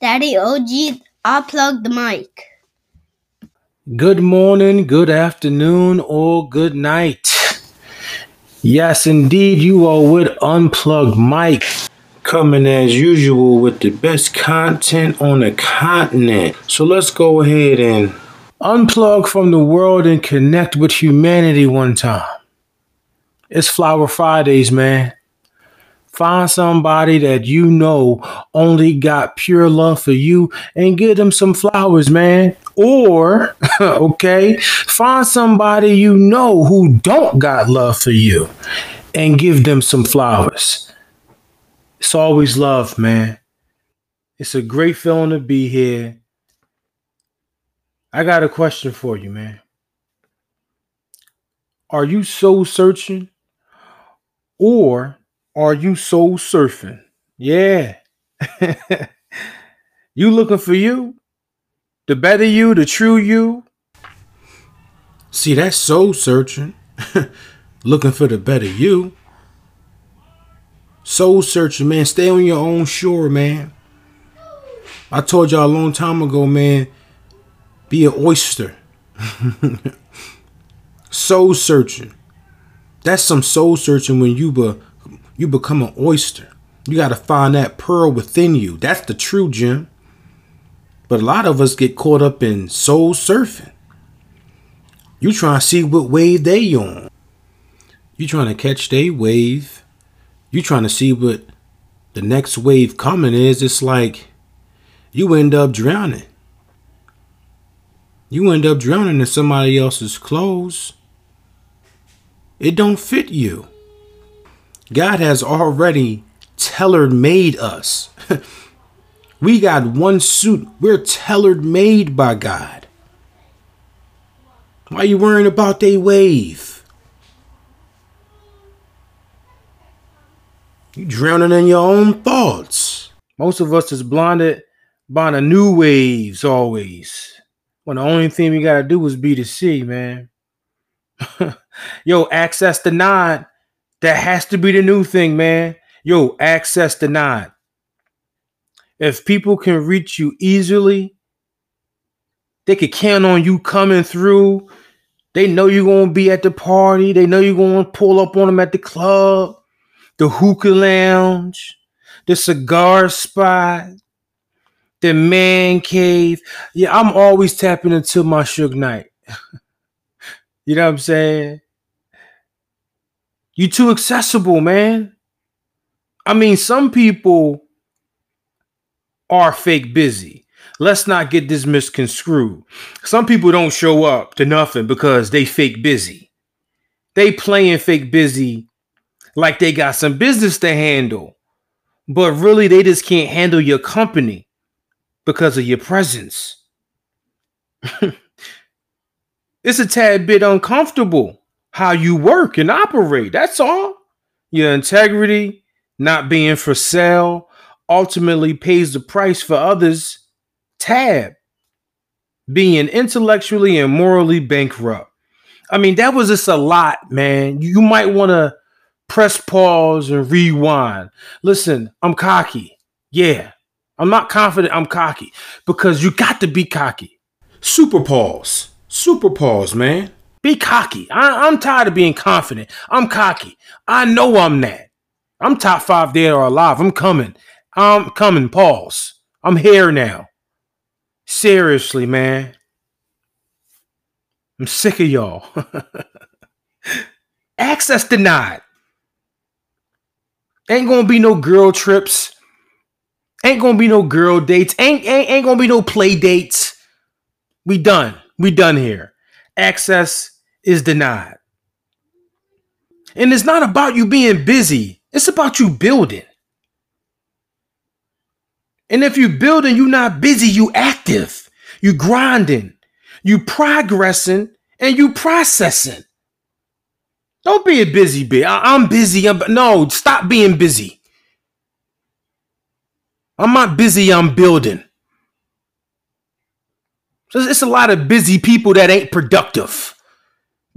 Daddy OG, unplug the mic. Good morning, good afternoon, or good night. Yes, indeed, you are with Unplugged Mike, coming as usual with the best content on the continent. So let's go ahead and unplug from the world and connect with humanity one time. It's Flower Fridays, man. Find somebody that you know only got pure love for you and give them some flowers, man. Or, okay, find somebody you know who don't got love for you and give them some flowers. It's always love, man. It's a great feeling to be here. I got a question for you, man. Are you soul searching or are you soul surfing? Yeah. you looking for you? The better you, the true you? See, that's soul searching. looking for the better you. Soul searching, man. Stay on your own shore, man. I told y'all a long time ago, man. Be an oyster. soul searching. That's some soul searching when you be, you become an oyster. You got to find that pearl within you. That's the true gem. But a lot of us get caught up in soul surfing. You trying to see what wave they on. You trying to catch they wave. You trying to see what the next wave coming is. It's like you end up drowning. You end up drowning in somebody else's clothes. It don't fit you. God has already tailored made us. we got one suit. We're tailored made by God. Why you worrying about they wave? You drowning in your own thoughts. Most of us is blinded by the new waves always. When the only thing we gotta do is be to see, man. Yo, access denied. That has to be the new thing, man. Yo, access denied. If people can reach you easily, they can count on you coming through. They know you're gonna be at the party. They know you're gonna pull up on them at the club, the hookah lounge, the cigar spot, the man cave. Yeah, I'm always tapping into my Suge Knight. you know what I'm saying? You too accessible, man. I mean, some people are fake busy. Let's not get this misconstrued. Some people don't show up to nothing because they fake busy. They playing fake busy like they got some business to handle. But really they just can't handle your company because of your presence. it's a tad bit uncomfortable how you work and operate. That's all. Your integrity, not being for sale, ultimately pays the price for others. Tab. Being intellectually and morally bankrupt. I mean, that was just a lot, man. You might want to press pause and rewind. Listen, I'm cocky. Yeah. I'm not confident I'm cocky because you got to be cocky. Super pause. Super pause, man. Be cocky. I, am tired of being confident. I'm cocky. I know I'm that. I'm top five dead or alive. I'm coming. I'm coming. Pause. I'm here now. Seriously, man. I'm sick of y'all. Access denied. Ain't gonna be no girl trips. Ain't gonna be no girl dates. Ain't, ain't, ain't gonna be no play dates. We done. We done here. Access is denied. And it's not about you being busy, it's about you building. And if you're building, you're not busy, you active, you grinding, you progressing, and you processing. Don't be a busy bit. I- am busy. I'm, no, stop being busy. I'm not busy, I'm building. So it's a lot of busy people that ain't productive.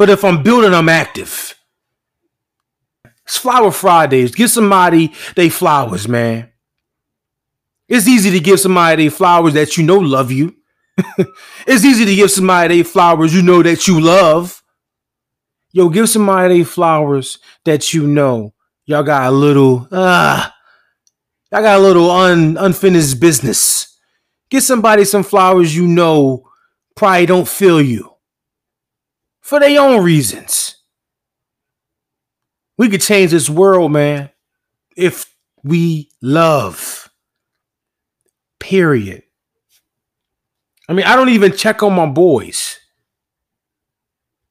But if I'm building, I'm active. It's Flower Fridays. Give somebody they flowers, man. It's easy to give somebody flowers that you know love you. it's easy to give somebody flowers you know that you love. Yo, give somebody flowers that you know y'all got a little ah, uh, y'all got a little un, unfinished business. Get somebody some flowers you know probably don't feel you for their own reasons. We could change this world, man, if we love. Period. I mean, I don't even check on my boys.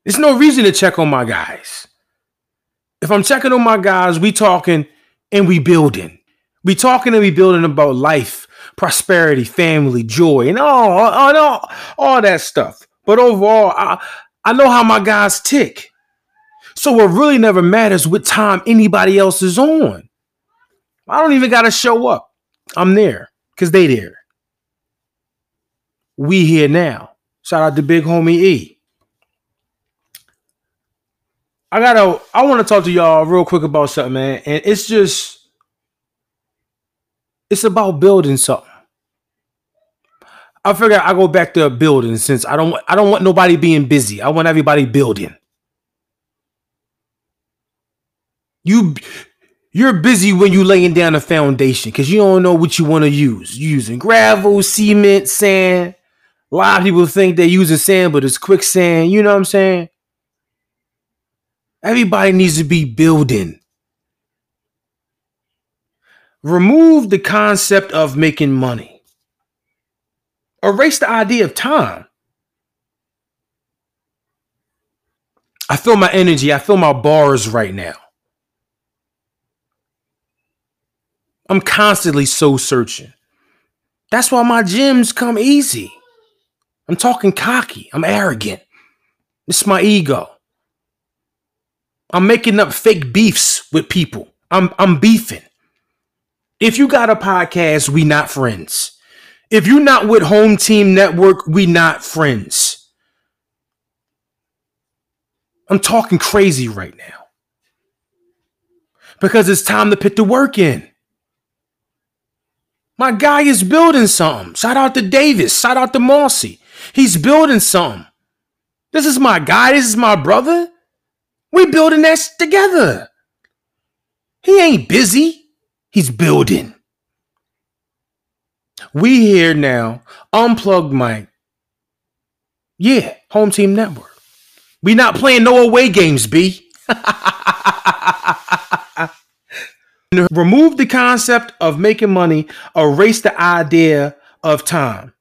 There's no reason to check on my guys. If I'm checking on my guys, we talking and we building. We talking and we building about life, prosperity, family, joy, and all, all, all, all that stuff. But overall, I, I know how my guys tick. So it really never matters what time anybody else is on. I don't even got to show up. I'm there because they there. We here now. Shout out to Big Homie E. I gotta I want to talk to y'all real quick about something, man. And it's just it's about building something. I figure I go back to building since I don't I don't want nobody being busy. I want everybody building. You you're busy when you laying down a foundation because you don't know what you want to use. you using gravel, cement, sand. A lot of people think they're using sand, but it's quicksand. You know what I'm saying? Everybody needs to be building. Remove the concept of making money. Erase the idea of time. I feel my energy. I feel my bars right now. I'm constantly soul searching. That's why my gyms come easy. I'm talking cocky. I'm arrogant. It's my ego. I'm making up fake beefs with people. I'm I'm beefing. If you got a podcast, we not friends. If you're not with Home Team Network, we not friends. I'm talking crazy right now. Because it's time to put the work in. My guy is building something. Shout out to Davis. Shout out to Mossy. He's building something. This is my guy. This is my brother. We building that together. He ain't busy. He's building. We here now. Unplugged mic. Yeah, home team network. We not playing no away games, B. Remove the concept of making money, erase the idea of time.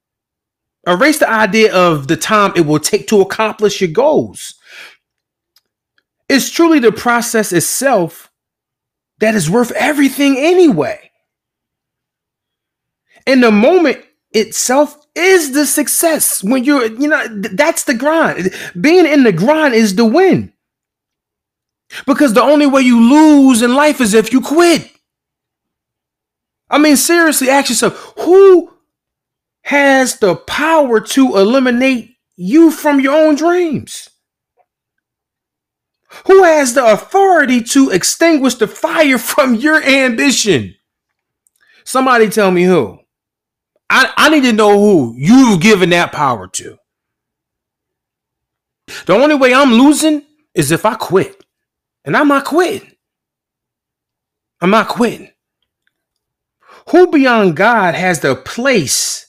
Erase the idea of the time it will take to accomplish your goals. It's truly the process itself that is worth everything anyway. And the moment itself is the success. When you're, you know, that's the grind. Being in the grind is the win. Because the only way you lose in life is if you quit. I mean, seriously, ask yourself who has the power to eliminate you from your own dreams? Who has the authority to extinguish the fire from your ambition? Somebody tell me who. I, I need to know who you've given that power to. The only way I'm losing is if I quit. And I'm not quitting. I'm not quitting. Who beyond God has the place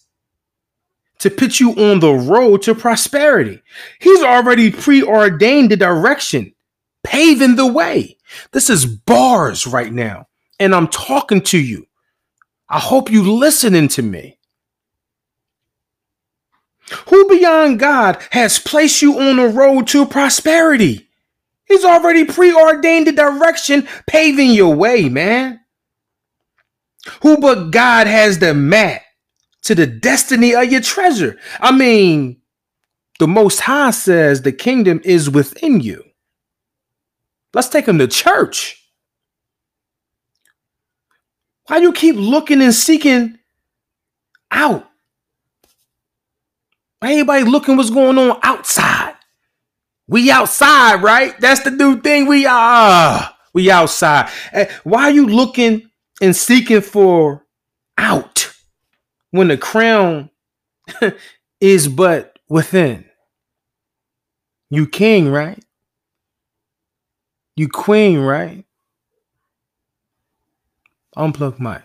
to put you on the road to prosperity? He's already preordained the direction paving the way. This is bars right now, and I'm talking to you. I hope you're listening to me. Who beyond God has placed you on the road to prosperity? He's already preordained the direction, paving your way, man. Who but God has the map to the destiny of your treasure? I mean, the Most High says the kingdom is within you. Let's take him to church. Why do you keep looking and seeking out? Everybody looking what's going on outside. We outside, right? That's the new thing. We are. We outside. Eh, why are you looking and seeking for out when the crown is but within? You king, right? You queen, right? Unplug mic.